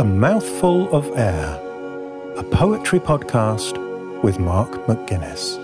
A Mouthful of Air, a poetry podcast with Mark McGuinness.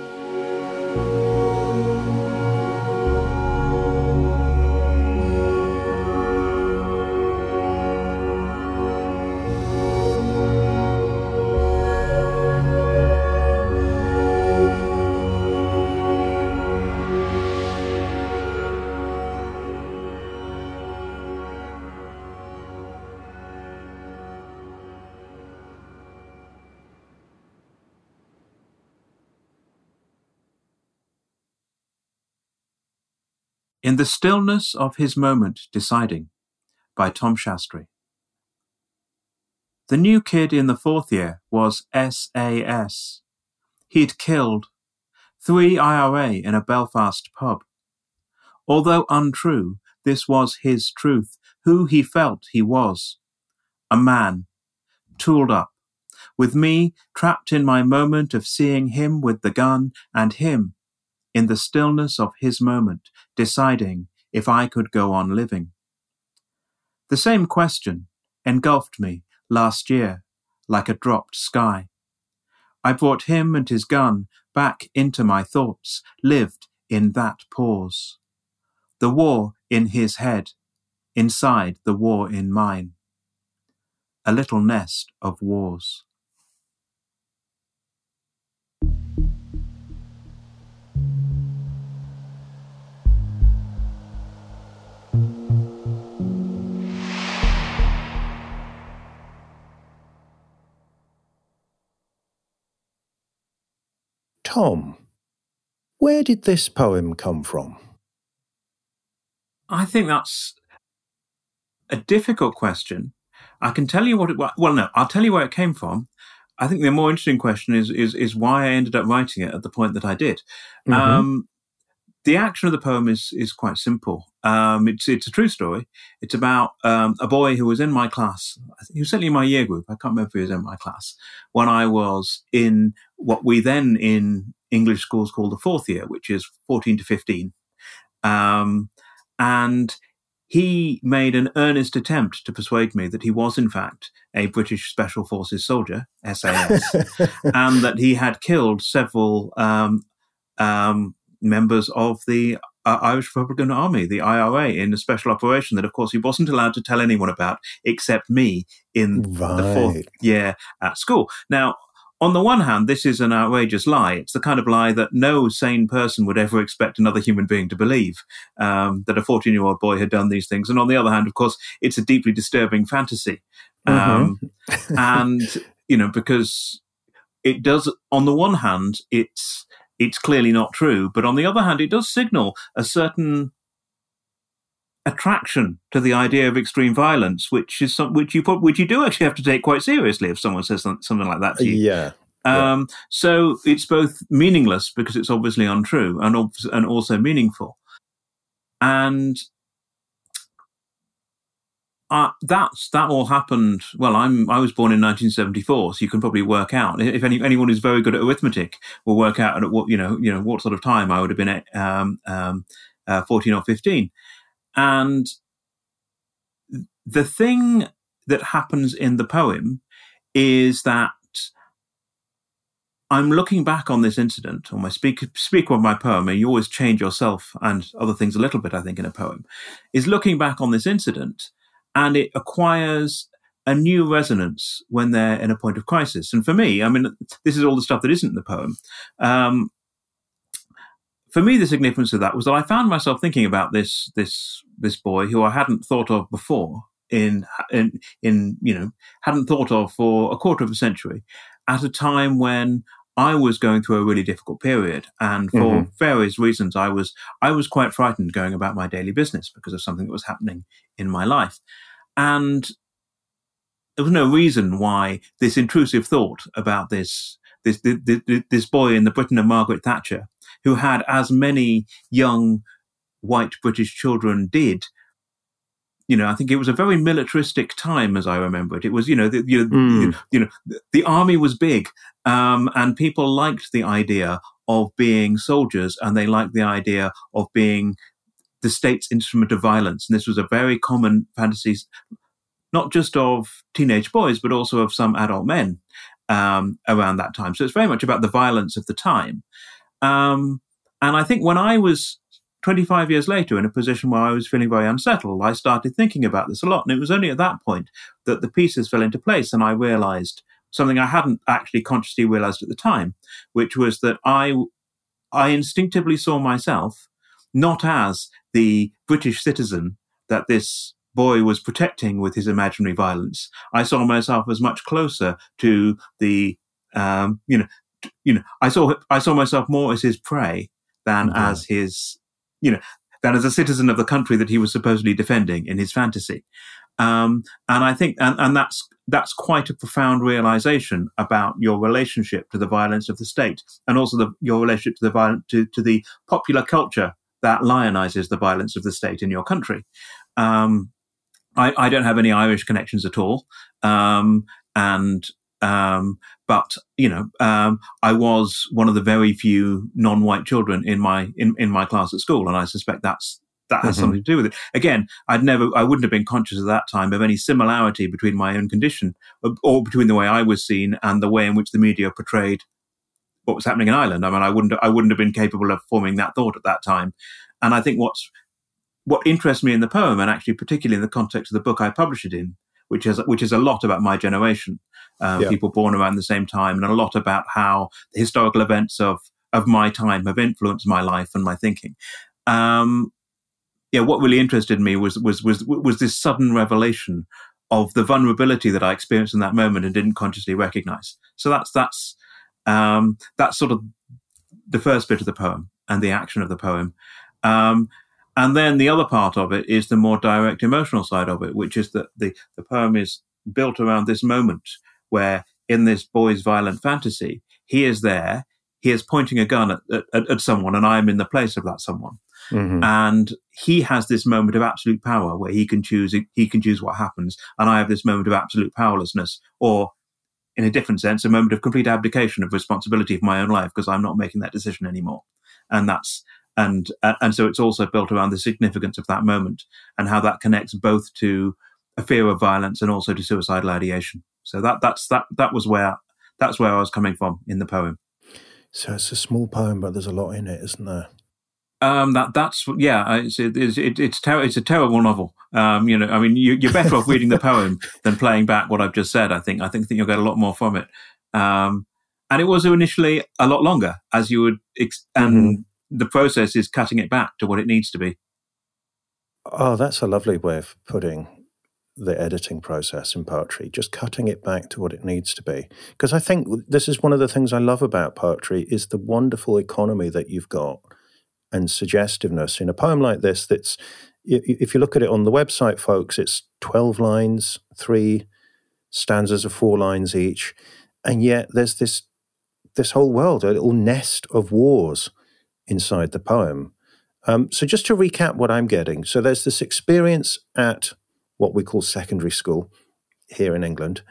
The Stillness of His Moment Deciding by Tom Sastry. The new kid in the fourth year was SAS. He'd killed three IRA in a Belfast pub. Although untrue, this was his truth, who he felt he was. A man, tooled up, with me trapped in my moment of seeing him with the gun and him in the stillness of his moment, deciding if I could go on living. The same question engulfed me last year like a dropped sky. I brought him and his gun back into my thoughts, lived in that pause. The war in his head, inside the war in mine. A little nest of wars. Tom, where did this poem come from? I think that's a difficult question. I can tell you what it well no, I'll tell you where it came from. I think the more interesting question is is is why I ended up writing it at the point that I did. Mm-hmm. Um, the action of the poem is is quite simple. Um, it's it's a true story. It's about um, a boy who was in my class. He was certainly in my year group. I can't remember if he was in my class when I was in what we then in English schools called the fourth year, which is fourteen to fifteen. Um, and he made an earnest attempt to persuade me that he was, in fact, a British Special Forces soldier, SAS, and that he had killed several um, um, members of the uh, Irish Republican Army, the IRA, in a special operation that, of course, he wasn't allowed to tell anyone about except me in right. the fourth year at school. Now, on the one hand, this is an outrageous lie. It's the kind of lie that no sane person would ever expect another human being to believe um, that a 14 year old boy had done these things. And on the other hand, of course, it's a deeply disturbing fantasy. Um, mm-hmm. and, you know, because it does, on the one hand, it's it's clearly not true. But on the other hand, it does signal a certain attraction to the idea of extreme violence, which is some, which you put, which you do actually have to take quite seriously if someone says something like that to you. Yeah. Um, yeah. So it's both meaningless because it's obviously untrue, and and also meaningful. And uh, that's that all happened. Well, I'm I was born in 1974, so you can probably work out if any, anyone who's very good at arithmetic will work out at what you know you know what sort of time I would have been at um, um, uh, 14 or 15. And the thing that happens in the poem is that I'm looking back on this incident, or my speak, speaker of my poem, and you always change yourself and other things a little bit, I think, in a poem, is looking back on this incident and it acquires a new resonance when they're in a point of crisis. And for me, I mean, this is all the stuff that isn't in the poem. Um, for me, the significance of that was that I found myself thinking about this this this boy who I hadn't thought of before in in in you know hadn't thought of for a quarter of a century, at a time when I was going through a really difficult period, and for mm-hmm. various reasons, I was I was quite frightened going about my daily business because of something that was happening in my life. And there was no reason why this intrusive thought about this, this, this, this boy in the Britain of Margaret Thatcher, who had as many young white British children did, you know, I think it was a very militaristic time, as I remember it. It was, you know, the, you, mm. you, know, the army was big, um, and people liked the idea of being soldiers, and they liked the idea of being the state's instrument of violence. And this was a very common fantasy not just of teenage boys, but also of some adult men um, around that time. So it's very much about the violence of the time. Um, and I think when I was 25 years later in a position where I was feeling very unsettled, I started thinking about this a lot. And it was only at that point that the pieces fell into place and I realized something I hadn't actually consciously realized at the time, which was that I, I instinctively saw myself not as the British citizen that this boy was protecting with his imaginary violence. I saw myself as much closer to the, um, you know, you know, I saw I saw myself more as his prey than mm-hmm. as his, you know, than as a citizen of the country that he was supposedly defending in his fantasy. Um, and I think, and, and that's that's quite a profound realization about your relationship to the violence of the state, and also the, your relationship to the violence to, to the popular culture that lionizes the violence of the state in your country. Um, I, I, don't have any Irish connections at all, um, and um, but you know, um, I was one of the very few non-white children in my in, in my class at school, and I suspect that's that has mm-hmm. something to do with it. Again, I'd never, I wouldn't have been conscious at that time of any similarity between my own condition or, or between the way I was seen and the way in which the media portrayed what was happening in Ireland. I mean, I wouldn't, I wouldn't have been capable of forming that thought at that time. And I think what's what interests me in the poem, and actually particularly in the context of the book I published it in, which is which is a lot about my generation, uh, yeah. people born around the same time, and a lot about how the historical events of of my time have influenced my life and my thinking. Um, yeah, what really interested me was was was was this sudden revelation of the vulnerability that I experienced in that moment and didn't consciously recognize. So that's that's um, that's sort of the first bit of the poem and the action of the poem. Um, and then the other part of it is the more direct emotional side of it, which is that the, the poem is built around this moment where in this boy's violent fantasy, he is there, he is pointing a gun at, at, at someone, and I am in the place of that someone. Mm-hmm. And he has this moment of absolute power where he can choose he can choose what happens, and I have this moment of absolute powerlessness, or in a different sense, a moment of complete abdication of responsibility for my own life because I'm not making that decision anymore. And that's and uh, and so it's also built around the significance of that moment and how that connects both to a fear of violence and also to suicidal ideation. So that that's that that was where that's where I was coming from in the poem. So it's a small poem, but there's a lot in it, isn't there? Um, that that's yeah, it's it's it, it's, ter- it's a terrible novel. Um, you know, I mean, you, are better off reading the poem than playing back what I've just said. I think I think, think you'll get a lot more from it. Um, and it was initially a lot longer, as you would, ex- and mm-hmm the process is cutting it back to what it needs to be. Oh, that's a lovely way of putting the editing process in poetry, just cutting it back to what it needs to be. Because I think this is one of the things I love about poetry is the wonderful economy that you've got and suggestiveness in a poem like this that's if you look at it on the website folks it's 12 lines three stanzas of four lines each and yet there's this this whole world a little nest of wars inside the poem. Um, so, just to recap what I'm getting so there's this experience at what we call secondary school here in England.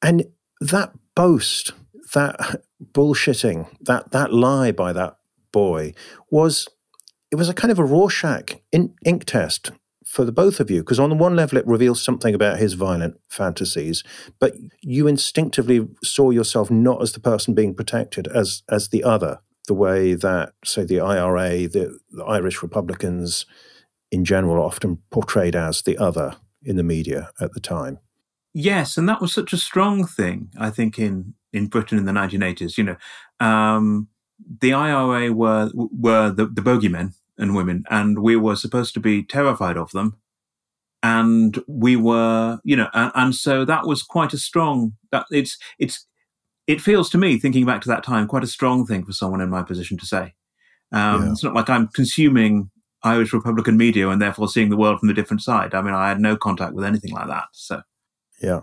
And that boast, that bullshitting, that, that lie by that boy was, it was a kind of a Rorschach in, ink test for the both of you because on the one level it reveals something about his violent fantasies but you instinctively saw yourself not as the person being protected as as the other the way that, say, the IRA, the, the Irish Republicans in general, are often portrayed as the other in the media at the time. Yes, and that was such a strong thing, I think, in, in Britain in the 1980s. You know, um, the IRA were were the, the bogeymen and women, and we were supposed to be terrified of them. And we were, you know, and, and so that was quite a strong. That it's it's it feels to me, thinking back to that time, quite a strong thing for someone in my position to say. Um, yeah. It's not like I'm consuming Irish Republican media and therefore seeing the world from a different side. I mean, I had no contact with anything like that. So, yeah.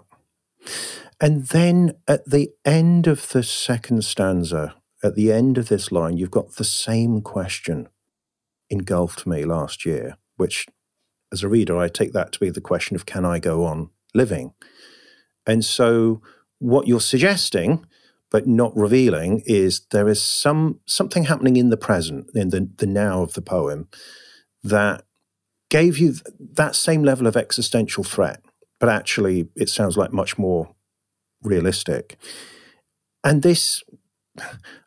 And then at the end of the second stanza, at the end of this line, you've got the same question engulfed me last year, which, as a reader, I take that to be the question of can I go on living? And so, what you're suggesting but not revealing is there is some something happening in the present, in the, the now of the poem, that gave you that same level of existential threat, but actually it sounds like much more realistic. And this,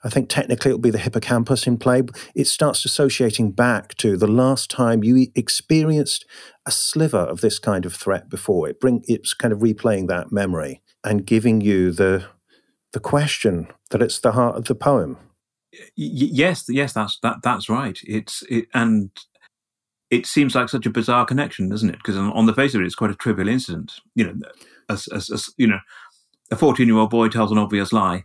I think technically it'll be the hippocampus in play. It starts associating back to the last time you experienced a sliver of this kind of threat before. It bring it's kind of replaying that memory and giving you the the question that it's the heart of the poem. Y- yes, yes, that's that that's right. It's it, and it seems like such a bizarre connection, doesn't it? Because on, on, the face of it, it's quite a trivial incident. You know, as, as, as you know, a fourteen-year-old boy tells an obvious lie.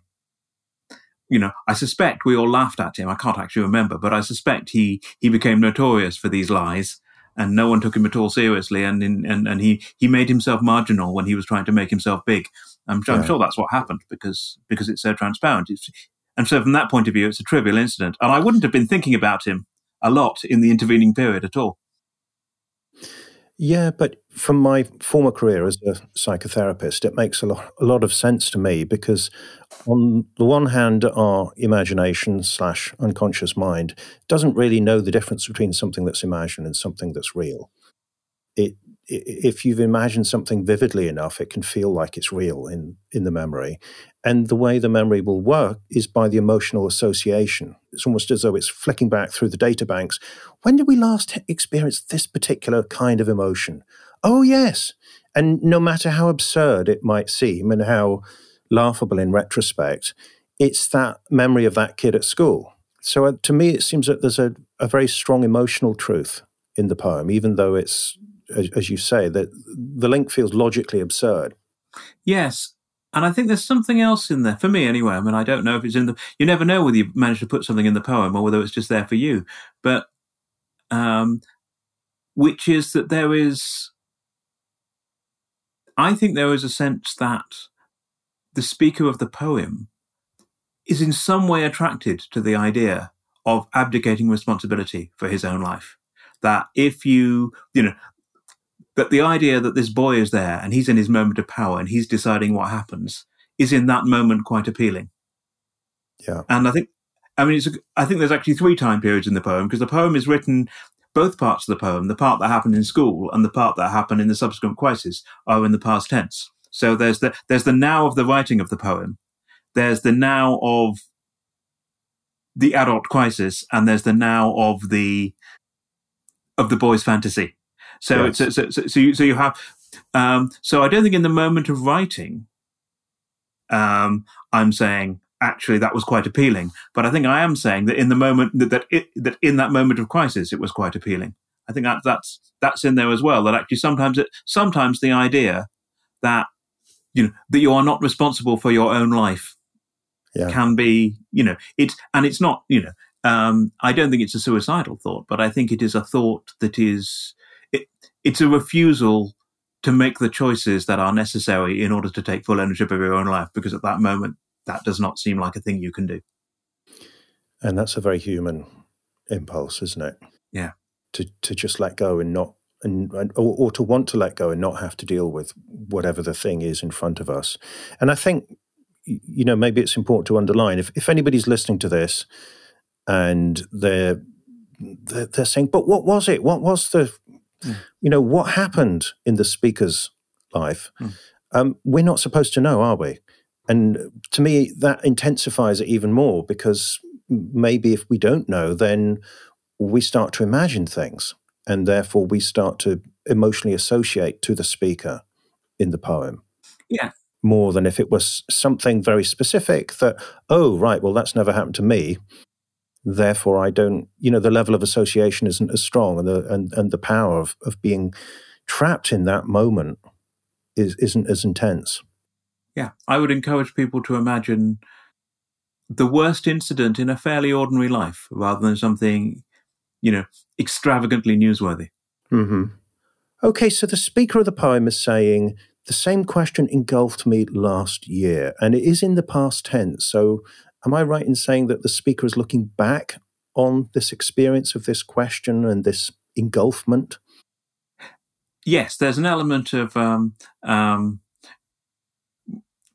You know, I suspect we all laughed at him. I can't actually remember, but I suspect he he became notorious for these lies, and no one took him at all seriously. And in, and and he he made himself marginal when he was trying to make himself big. I'm, yeah. I'm sure that's what happened because because it's so transparent. It's, and so, from that point of view, it's a trivial incident. And I wouldn't have been thinking about him a lot in the intervening period at all. Yeah, but from my former career as a psychotherapist, it makes a lot, a lot of sense to me because, on the one hand, our imagination slash unconscious mind doesn't really know the difference between something that's imagined and something that's real. It if you've imagined something vividly enough, it can feel like it's real in, in the memory. And the way the memory will work is by the emotional association. It's almost as though it's flicking back through the data banks. When did we last experience this particular kind of emotion? Oh, yes. And no matter how absurd it might seem and how laughable in retrospect, it's that memory of that kid at school. So uh, to me, it seems that there's a, a very strong emotional truth in the poem, even though it's as, as you say, that the link feels logically absurd. Yes, and I think there's something else in there for me anyway. I mean, I don't know if it's in the. You never know whether you manage to put something in the poem or whether it's just there for you. But, um, which is that there is. I think there is a sense that the speaker of the poem is in some way attracted to the idea of abdicating responsibility for his own life. That if you, you know, but the idea that this boy is there and he's in his moment of power and he's deciding what happens is in that moment quite appealing. Yeah. And I think, I mean, it's, I think there's actually three time periods in the poem because the poem is written, both parts of the poem, the part that happened in school and the part that happened in the subsequent crisis are in the past tense. So there's the, there's the now of the writing of the poem. There's the now of the adult crisis and there's the now of the, of the boy's fantasy. So, yes. so, so, so, so, you, so you have, um, so I don't think in the moment of writing, um, I'm saying actually that was quite appealing, but I think I am saying that in the moment that that, it, that in that moment of crisis, it was quite appealing. I think that that's that's in there as well. That actually sometimes it sometimes the idea that you know that you are not responsible for your own life yeah. can be you know it's and it's not you know um, I don't think it's a suicidal thought, but I think it is a thought that is it's a refusal to make the choices that are necessary in order to take full ownership of your own life because at that moment that does not seem like a thing you can do. And that's a very human impulse isn't it? Yeah. To to just let go and not and, or, or to want to let go and not have to deal with whatever the thing is in front of us. And i think you know maybe it's important to underline if, if anybody's listening to this and they're they're saying but what was it? What was the Mm. You know, what happened in the speaker's life? Mm. Um, we're not supposed to know, are we? And to me, that intensifies it even more because maybe if we don't know, then we start to imagine things and therefore we start to emotionally associate to the speaker in the poem. Yeah. More than if it was something very specific that, oh, right, well, that's never happened to me therefore I don't, you know, the level of association isn't as strong, and the and, and the power of of being trapped in that moment is isn't as intense. Yeah, I would encourage people to imagine the worst incident in a fairly ordinary life, rather than something, you know, extravagantly newsworthy. Mm-hmm. Okay, so the speaker of the poem is saying the same question engulfed me last year, and it is in the past tense. So Am I right in saying that the speaker is looking back on this experience of this question and this engulfment? Yes, there's an element of um, um,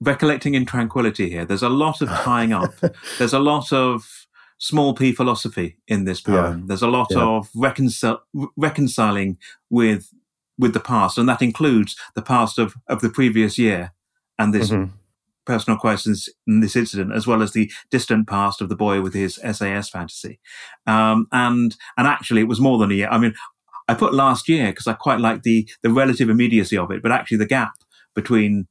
recollecting in tranquility here. There's a lot of tying up. there's a lot of small p philosophy in this poem. Yeah. There's a lot yeah. of reconcil- reconciling with with the past, and that includes the past of, of the previous year and this mm-hmm. Personal questions in this incident, as well as the distant past of the boy with his SAS fantasy. Um, and and actually, it was more than a year. I mean, I put last year because I quite like the the relative immediacy of it, but actually the gap between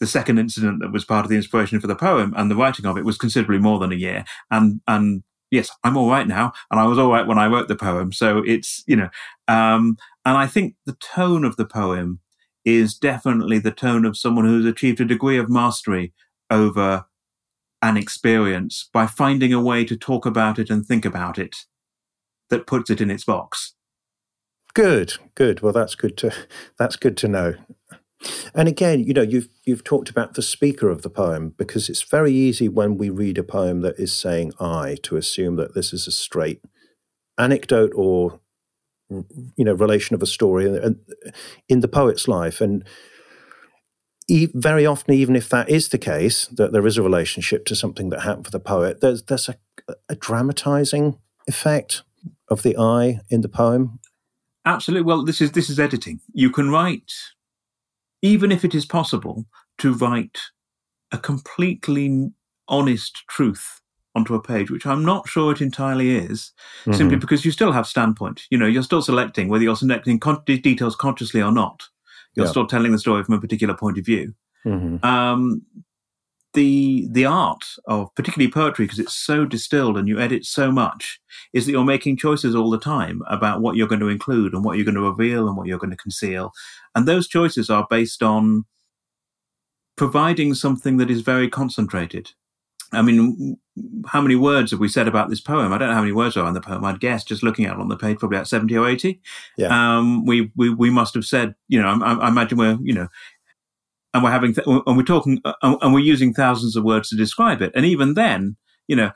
the second incident that was part of the inspiration for the poem and the writing of it was considerably more than a year. And and yes, I'm all right now, and I was all right when I wrote the poem. So it's you know, um, and I think the tone of the poem is definitely the tone of someone who's achieved a degree of mastery over an experience by finding a way to talk about it and think about it that puts it in its box. Good, good. Well, that's good to that's good to know. And again, you know, you've you've talked about the speaker of the poem because it's very easy when we read a poem that is saying "I" to assume that this is a straight anecdote or you know relation of a story in the poet's life. And very often even if that is the case that there is a relationship to something that happened for the poet there's there's a, a dramatizing effect of the i in the poem. Absolutely well this is this is editing. You can write even if it is possible to write a completely honest truth onto a page, which I'm not sure it entirely is, mm-hmm. simply because you still have standpoint. You know, you're still selecting whether you're selecting con- details consciously or not. You're yeah. still telling the story from a particular point of view. Mm-hmm. Um, the the art of particularly poetry, because it's so distilled and you edit so much, is that you're making choices all the time about what you're going to include and what you're going to reveal and what you're going to conceal, and those choices are based on providing something that is very concentrated. I mean, how many words have we said about this poem? I don't know how many words are in the poem. I'd guess just looking at it on the page, probably about 70 or 80. Yeah. Um, we, we, we must have said, you know, I, I imagine we're, you know, and we're having, th- and we're talking, uh, and we're using thousands of words to describe it. And even then, you know,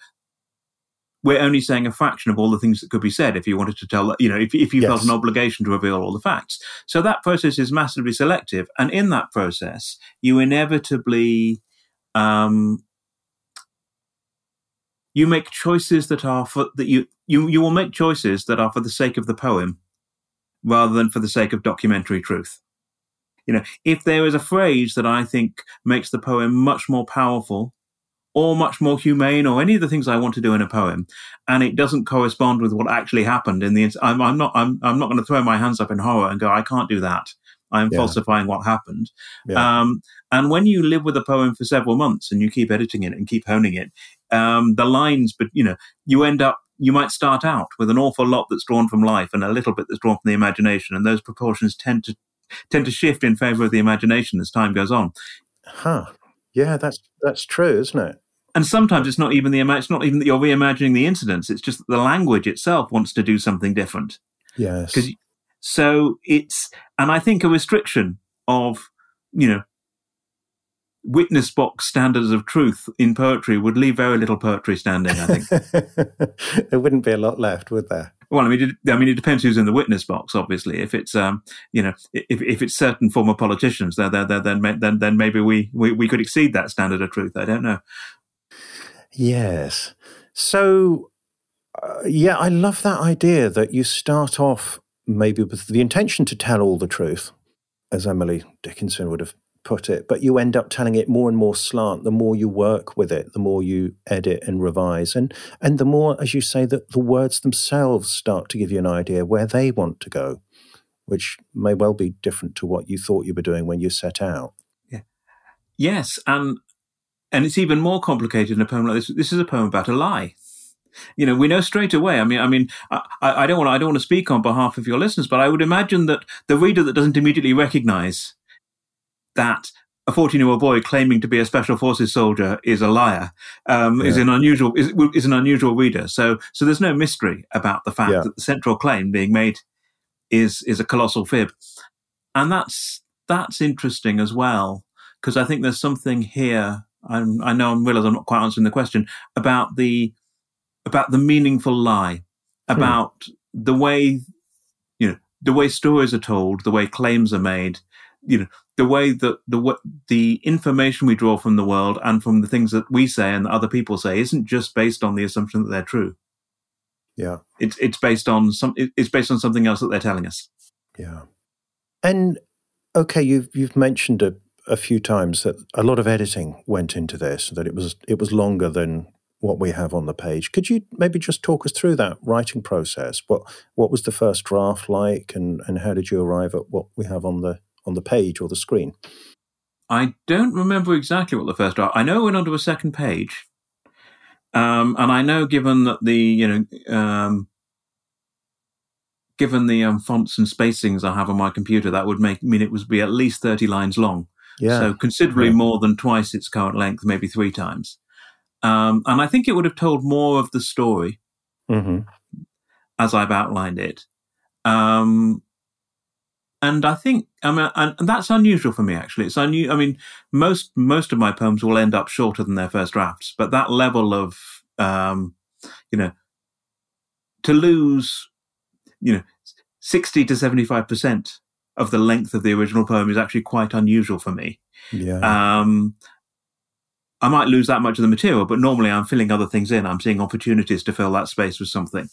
we're only saying a fraction of all the things that could be said if you wanted to tell, you know, if, if you yes. felt an obligation to reveal all the facts. So that process is massively selective. And in that process, you inevitably, um, you make choices that are for that you you you will make choices that are for the sake of the poem rather than for the sake of documentary truth. You know if there is a phrase that i think makes the poem much more powerful or much more humane or any of the things i want to do in a poem and it doesn't correspond with what actually happened in the i'm, I'm not i'm, I'm not going to throw my hands up in horror and go i can't do that I'm yeah. falsifying what happened. Yeah. Um, and when you live with a poem for several months and you keep editing it and keep honing it, um, the lines, but you know, you end up, you might start out with an awful lot that's drawn from life and a little bit that's drawn from the imagination, and those proportions tend to tend to shift in favor of the imagination as time goes on. Huh. Yeah, that's that's true, isn't it? And sometimes it's not even the it's not even that you're reimagining the incidents. It's just that the language itself wants to do something different. Yes. Because so it's and I think a restriction of you know witness box standards of truth in poetry would leave very little poetry standing. I think there wouldn't be a lot left, would there? Well, I mean, it, I mean, it depends who's in the witness box. Obviously, if it's um, you know, if, if it's certain former politicians, then then then then then maybe we, we we could exceed that standard of truth. I don't know. Yes. So, uh, yeah, I love that idea that you start off maybe with the intention to tell all the truth, as Emily Dickinson would have put it, but you end up telling it more and more slant the more you work with it, the more you edit and revise. And and the more, as you say, that the words themselves start to give you an idea where they want to go, which may well be different to what you thought you were doing when you set out. Yeah. Yes, and and it's even more complicated in a poem like this. This is a poem about a lie. You know, we know straight away. I mean, I mean, I, I don't want I don't want to speak on behalf of your listeners, but I would imagine that the reader that doesn't immediately recognise that a 14 year old boy claiming to be a special forces soldier is a liar um, yeah. is an unusual is, is, an unusual reader so so there's no mystery about the fact yeah. that the central claim being made is is a colossal fib and that's that's interesting as well because I think there's something here I'm, I know I realize I'm not quite answering the question about the about the meaningful lie hmm. about the way you know the way stories are told the way claims are made you know the way that the the information we draw from the world and from the things that we say and that other people say isn't just based on the assumption that they're true. Yeah, it's it's based on some it's based on something else that they're telling us. Yeah, And okay, you've you've mentioned a, a few times that a lot of editing went into this, that it was it was longer than what we have on the page. Could you maybe just talk us through that writing process? What what was the first draft like, and and how did you arrive at what we have on the on the page or the screen? I don't remember exactly what the first draft. I know it went onto a second page, um, and I know given that the you know um, given the um, fonts and spacings I have on my computer, that would make mean it would be at least thirty lines long. Yeah. So considerably yeah. more than twice its current length, maybe three times. Um, and I think it would have told more of the story mm-hmm. as I've outlined it. Um, and I think, I mean, and that's unusual for me. Actually, it's unusual. I mean, most most of my poems will end up shorter than their first drafts, but that level of, um, you know, to lose, you know, sixty to seventy five percent of the length of the original poem is actually quite unusual for me. Yeah. Um, I might lose that much of the material, but normally I'm filling other things in. I'm seeing opportunities to fill that space with something.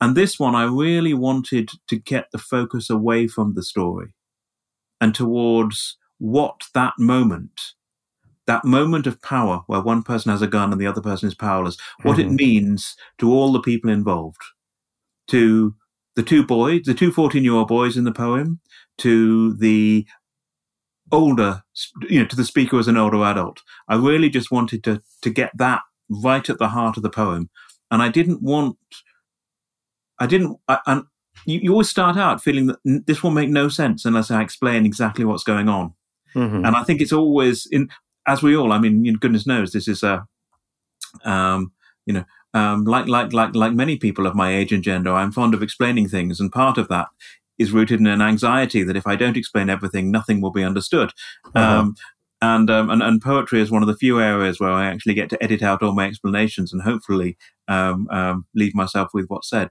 And this one, I really wanted to get the focus away from the story and towards what that moment, that moment of power where one person has a gun and the other person is powerless, what mm-hmm. it means to all the people involved, to the two boys, the two 14 year old boys in the poem, to the older, you know, to the speaker as an older adult. I really just wanted to to get that right at the heart of the poem, and I didn't want, I didn't, I, and you, you, always start out feeling that this will make no sense unless I explain exactly what's going on, mm-hmm. and I think it's always in, as we all, I mean, goodness knows this is a, um, you know. Um, like like like like many people of my age and gender, I'm fond of explaining things, and part of that is rooted in an anxiety that if I don't explain everything, nothing will be understood. Uh-huh. Um, and, um, and, and poetry is one of the few areas where I actually get to edit out all my explanations and hopefully um, um, leave myself with what's said.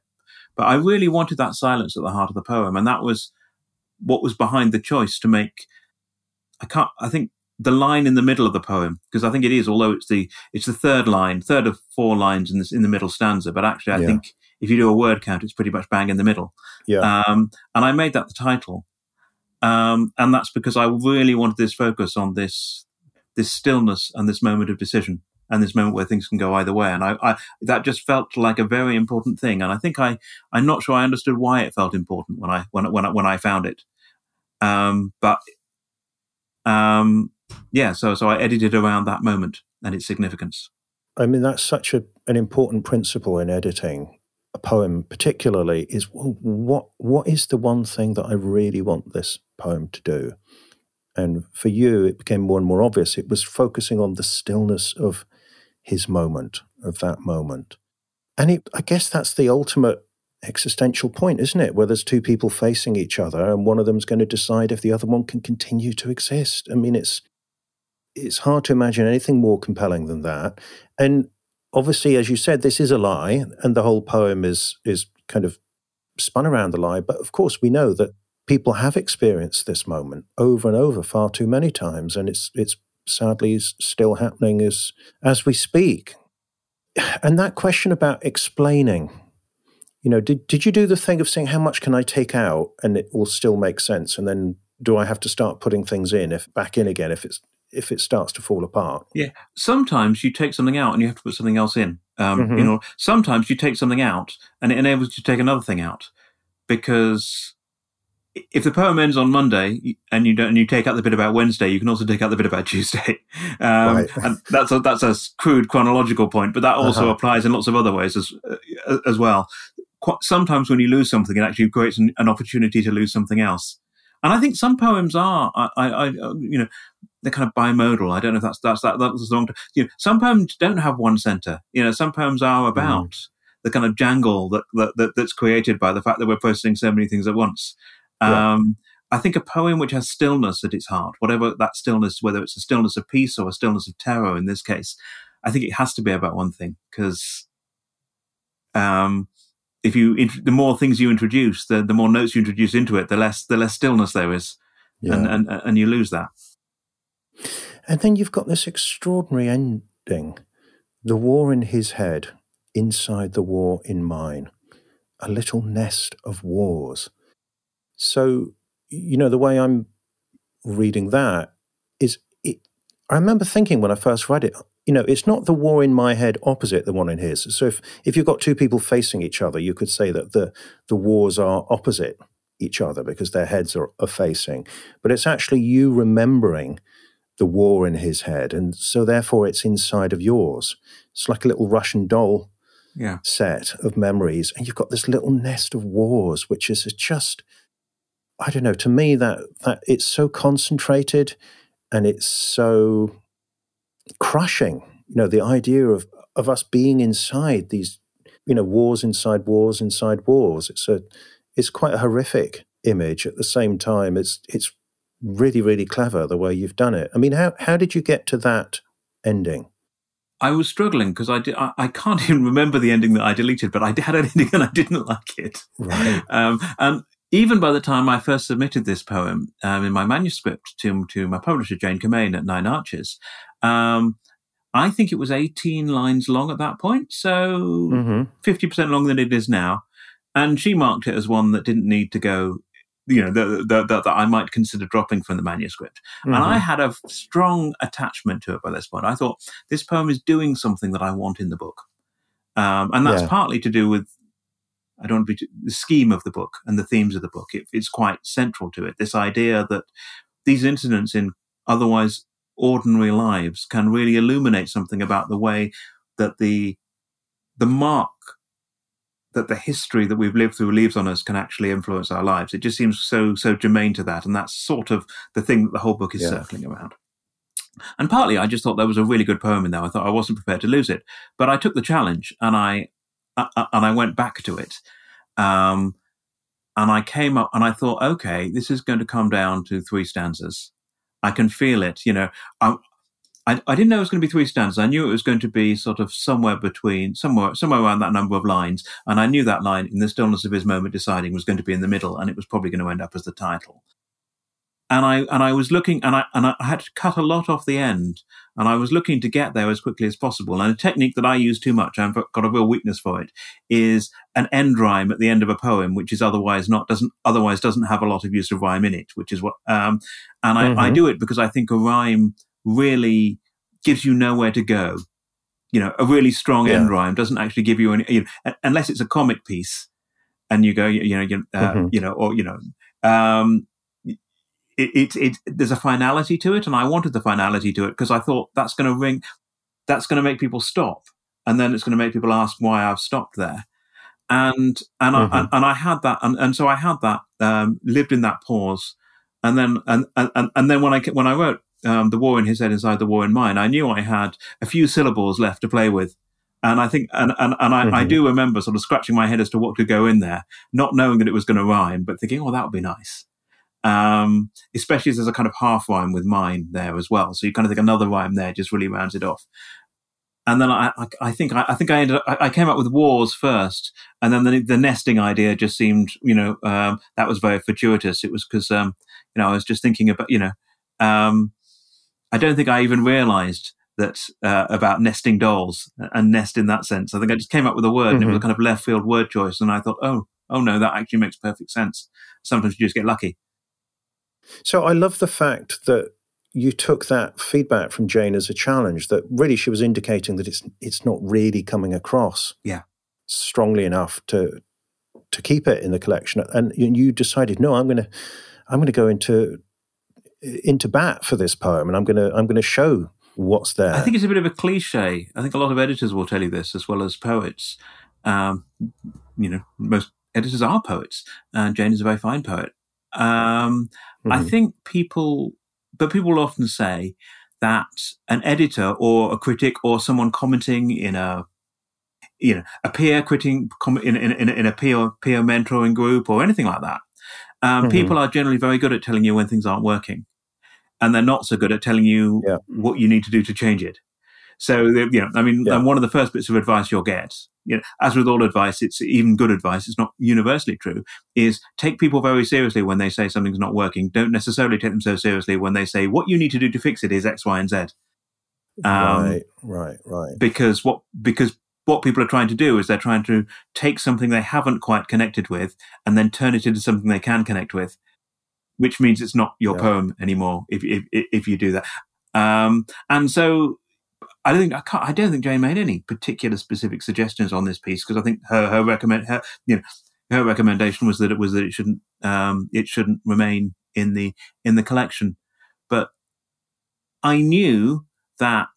But I really wanted that silence at the heart of the poem, and that was what was behind the choice to make. I can't. I think the line in the middle of the poem because I think it is, although it's the it's the third line, third of four lines in this in the middle stanza. But actually, I yeah. think if you do a word count, it's pretty much bang in the middle. Yeah. Um, and I made that the title. Um, and that's because I really wanted this focus on this, this stillness and this moment of decision and this moment where things can go either way. And I, I, that just felt like a very important thing. And I think I, I'm not sure I understood why it felt important when I, when, when I, when I found it. Um, but, um, yeah, so, so I edited around that moment and its significance. I mean, that's such a, an important principle in editing a poem particularly is well, what what is the one thing that I really want this poem to do? And for you, it became more and more obvious. It was focusing on the stillness of his moment, of that moment. And it, I guess that's the ultimate existential point, isn't it? Where there's two people facing each other and one of them's going to decide if the other one can continue to exist. I mean, it's it's hard to imagine anything more compelling than that. And obviously, as you said, this is a lie, and the whole poem is is kind of spun around the lie. But of course, we know that people have experienced this moment over and over, far too many times, and it's it's sadly still happening as as we speak. And that question about explaining, you know, did did you do the thing of saying how much can I take out and it will still make sense, and then do I have to start putting things in if back in again if it's if it starts to fall apart. Yeah. Sometimes you take something out and you have to put something else in. Um, mm-hmm. You know, sometimes you take something out and it enables you to take another thing out because if the poem ends on Monday and you don't, and you take out the bit about Wednesday, you can also take out the bit about Tuesday. Um, right. and that's a, that's a crude chronological point, but that also uh-huh. applies in lots of other ways as, uh, as well. Sometimes when you lose something, it actually creates an, an opportunity to lose something else. And I think some poems are, I, I, I, you know, they're kind of bimodal. I don't know if that's that's that, that's the wrong. You know, some poems don't have one center. You know, some poems are about mm. the kind of jangle that, that, that that's created by the fact that we're processing so many things at once. Yeah. Um, I think a poem which has stillness at its heart, whatever that stillness, whether it's a stillness of peace or a stillness of terror in this case, I think it has to be about one thing because um, if you the more things you introduce, the the more notes you introduce into it, the less the less stillness there is, yeah. and, and and you lose that. And then you've got this extraordinary ending: the war in his head, inside the war in mine, a little nest of wars. So you know, the way I'm reading that is, it, I remember thinking when I first read it, you know, it's not the war in my head opposite the one in his. So if, if you've got two people facing each other, you could say that the, the wars are opposite each other because their heads are, are facing. But it's actually you remembering the war in his head. And so therefore it's inside of yours. It's like a little Russian doll yeah. set of memories. And you've got this little nest of wars, which is just I don't know, to me that that it's so concentrated and it's so crushing. You know, the idea of of us being inside these, you know, wars inside wars inside wars. It's a it's quite a horrific image at the same time. It's it's really, really clever the way you've done it. I mean, how how did you get to that ending? I was struggling because I, did, I, I can't even remember the ending that I deleted, but I had an ending and I didn't like it. Right. Um, and even by the time I first submitted this poem um, in my manuscript to, to my publisher, Jane Commane at Nine Arches, um, I think it was 18 lines long at that point. So mm-hmm. 50% longer than it is now. And she marked it as one that didn't need to go, you know, that, that, I might consider dropping from the manuscript. Mm-hmm. And I mm-hmm. had a strong attachment to it by this point. I thought this poem is doing something that I want in the book. Um, and that's yeah. partly to do with I don't want to be the scheme of the book and the themes of the book. It, it's quite central to it. This idea that these incidents in otherwise ordinary lives can really illuminate something about the way that the the mark that the history that we've lived through leaves on us can actually influence our lives. It just seems so so germane to that, and that's sort of the thing that the whole book is yeah. circling around. And partly, I just thought there was a really good poem in there. I thought I wasn't prepared to lose it, but I took the challenge and I and I went back to it. Um, and I came up and I thought, okay, this is going to come down to three stanzas. I can feel it. You know, I, I, I, didn't know it was going to be three stanzas. I knew it was going to be sort of somewhere between, somewhere, somewhere around that number of lines. And I knew that line, in the stillness of his moment, deciding was going to be in the middle, and it was probably going to end up as the title and I and I was looking and I and I had to cut a lot off the end and I was looking to get there as quickly as possible. And a technique that I use too much, I've got a real weakness for it, is an end rhyme at the end of a poem, which is otherwise not doesn't otherwise doesn't have a lot of use of rhyme in it, which is what um, and I, mm-hmm. I do it because I think a rhyme really gives you nowhere to go. You know, a really strong yeah. end rhyme doesn't actually give you any, you know, unless it's a comic piece, and you go, you know, you, uh, mm-hmm. you know, or you know, um, it, it, it, there's a finality to it, and I wanted the finality to it because I thought that's going to ring, that's going to make people stop, and then it's going to make people ask why I've stopped there, and and mm-hmm. I and, and, I had that, and, and so I had that um, lived in that pause, and then and and, and then when I when I wrote um, the war in his head inside the war in mine, I knew I had a few syllables left to play with. And I think, and, and, and I, mm-hmm. I do remember sort of scratching my head as to what could go in there, not knowing that it was going to rhyme, but thinking, oh, that would be nice um, especially as there's a kind of half rhyme with mine there as well. So you kind of think another rhyme there just really rounds it off. And then I, I, I think I, think I ended up, I, came up with wars first, and then the, the nesting idea just seemed, you know, um, that was very fortuitous. It was because, um, you know, I was just thinking about, you know, um, I don't think I even realised that uh, about nesting dolls and nest in that sense. I think I just came up with a word, mm-hmm. and it was a mm-hmm. kind of left field word choice, and I thought, oh, oh no, that actually makes perfect sense. Sometimes you just get lucky. So I love the fact that you took that feedback from Jane as a challenge that really she was indicating that it's it's not really coming across yeah strongly enough to to keep it in the collection and you decided no I'm going to I'm going to go into into bat for this poem and I'm going to I'm going to show what's there. I think it's a bit of a cliche. I think a lot of editors will tell you this as well as poets. Um, you know most editors are poets and Jane is a very fine poet. Um, mm-hmm. I think people, but people often say that an editor or a critic or someone commenting in a you know a peer critic in, in, in, a peer peer mentoring group or anything like that um, mm-hmm. people are generally very good at telling you when things aren't working and they're not so good at telling you yeah. what you need to do to change it so, you know, I mean, yeah. one of the first bits of advice you'll get, you know, as with all advice, it's even good advice. It's not universally true. Is take people very seriously when they say something's not working. Don't necessarily take them so seriously when they say what you need to do to fix it is X, Y, and Z. Um, right, right, right. Because what because what people are trying to do is they're trying to take something they haven't quite connected with and then turn it into something they can connect with. Which means it's not your Yeah. poem anymore if if if you do that. Um, and so I don't think I can't. I don't think Jane made any particular specific suggestions on this piece because I think her her recommend her you know her recommendation was that it was that it shouldn't um, it shouldn't remain in the in the collection. But I knew that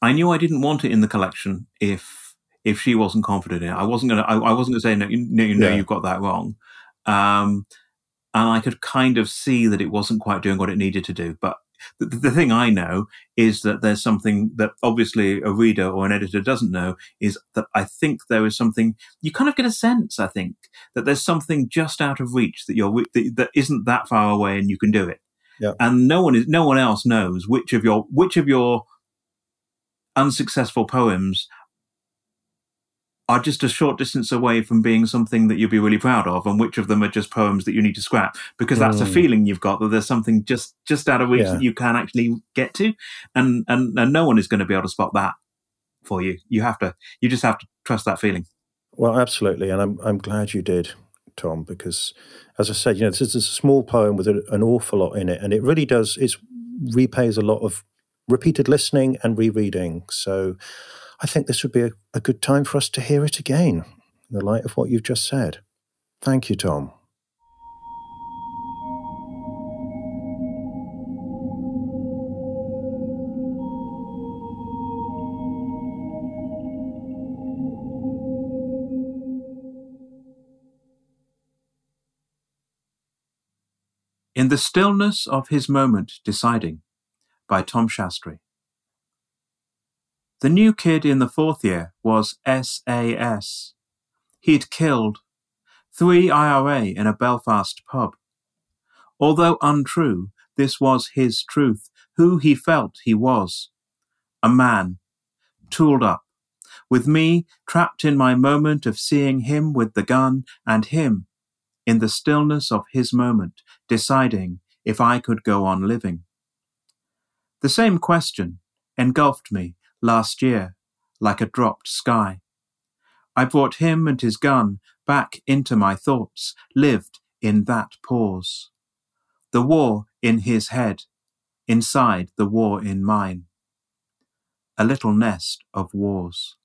I knew I didn't want it in the collection if if she wasn't confident in it. I wasn't gonna I, I wasn't gonna say no you, no, you know Yeah. you've got that wrong. Um, and I could kind of see that it wasn't quite doing what it needed to do. But the, the thing I know is that there's something that obviously a reader or an editor doesn't know is that I think there is something you kind of get a sense. I think that there's something just out of reach that you're that, that isn't that far away and you can do it. Yeah. And no one is no one else knows which of your which of your unsuccessful poems are just a short distance away from being something that you'll be really proud of, and which of them are just poems that you need to scrap because that's a Mm. feeling you've got that there's something just just out of reach Yeah. that you can actually get to, and and and no one is going to be able to spot that for you. You have to, you just have to trust that feeling. Well, absolutely, and I'm I'm glad you did, Tom, because as I said, you know, this is a small poem with a, an awful lot in it, and it really does it repays a lot of repeated listening and rereading. So, I think this would be a, a good time for us to hear it again in the light of what you've just said. Thank you, Tom. In the stillness of his moment, deciding, by Tom Sastry. The new kid in the fourth year was SAS. He'd killed three IRA in a Belfast pub. Although untrue, this was his truth, who he felt he was. A man, tooled up, with me trapped in my moment of seeing him with the gun and him, in the stillness of his moment, deciding if I could go on living. The same question engulfed me last year like a dropped sky. I brought him and his gun back into my thoughts, lived in that pause. The war in his head, inside the war in mine. A little nest of wars.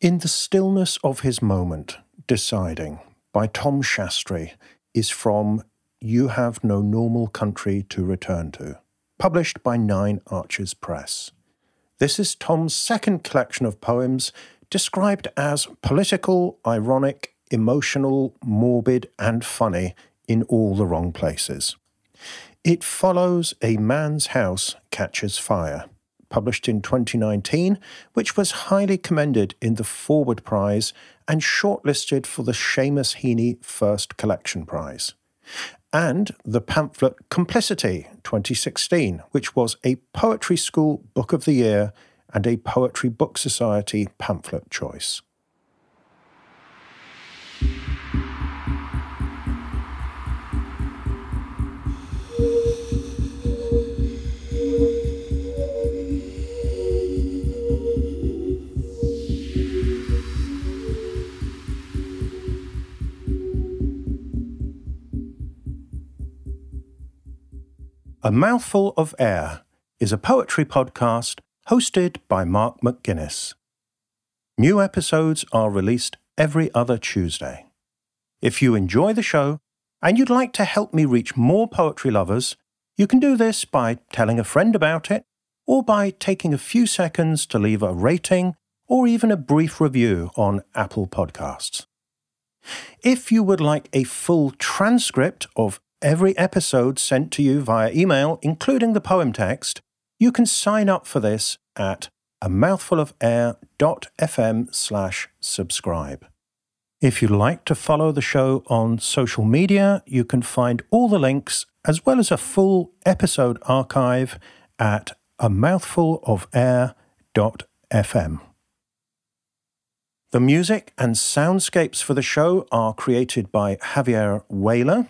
In the stillness of his moment, deciding by Tom Sastry is from You Have No Normal Country to Return to, published by Nine Arches Press. This is Tom's second collection of poems described as political, ironic, emotional, morbid, and funny in all the wrong places. It follows A Man's House Catches Fire, published in 2019, which was highly commended in the Forward Prize and shortlisted for the Seamus Heaney First Collection Prize. And the pamphlet Complicity 2016, which was a Poetry School Book of the Year and a Poetry Book Society pamphlet choice. A Mouthful of Air is a poetry podcast hosted by Mark McGuinness. New episodes are released every other Tuesday. If you enjoy the show and you'd like to help me reach more poetry lovers, you can do this by telling a friend about it or by taking a few seconds to leave a rating or even a brief review on Apple Podcasts. If you would like a full transcript of every episode sent to you via email, including the poem text, you can sign up for this at a mouthfulofair.fm slash subscribe. If you'd like to follow the show on social media, you can find all the links as well as a full episode archive at a mouthfulofair.fm. The music and soundscapes for the show are created by Javier Weyler.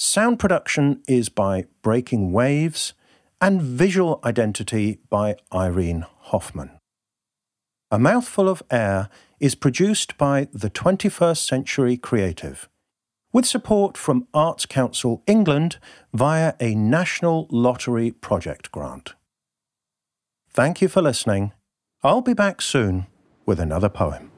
Sound production is by Breaking Waves, and visual identity by Irene Hoffman. A Mouthful of Air is produced by the 21st Century Creative, with support from Arts Council England via a National Lottery Project grant. Thank you for listening. I'll be back soon with another poem.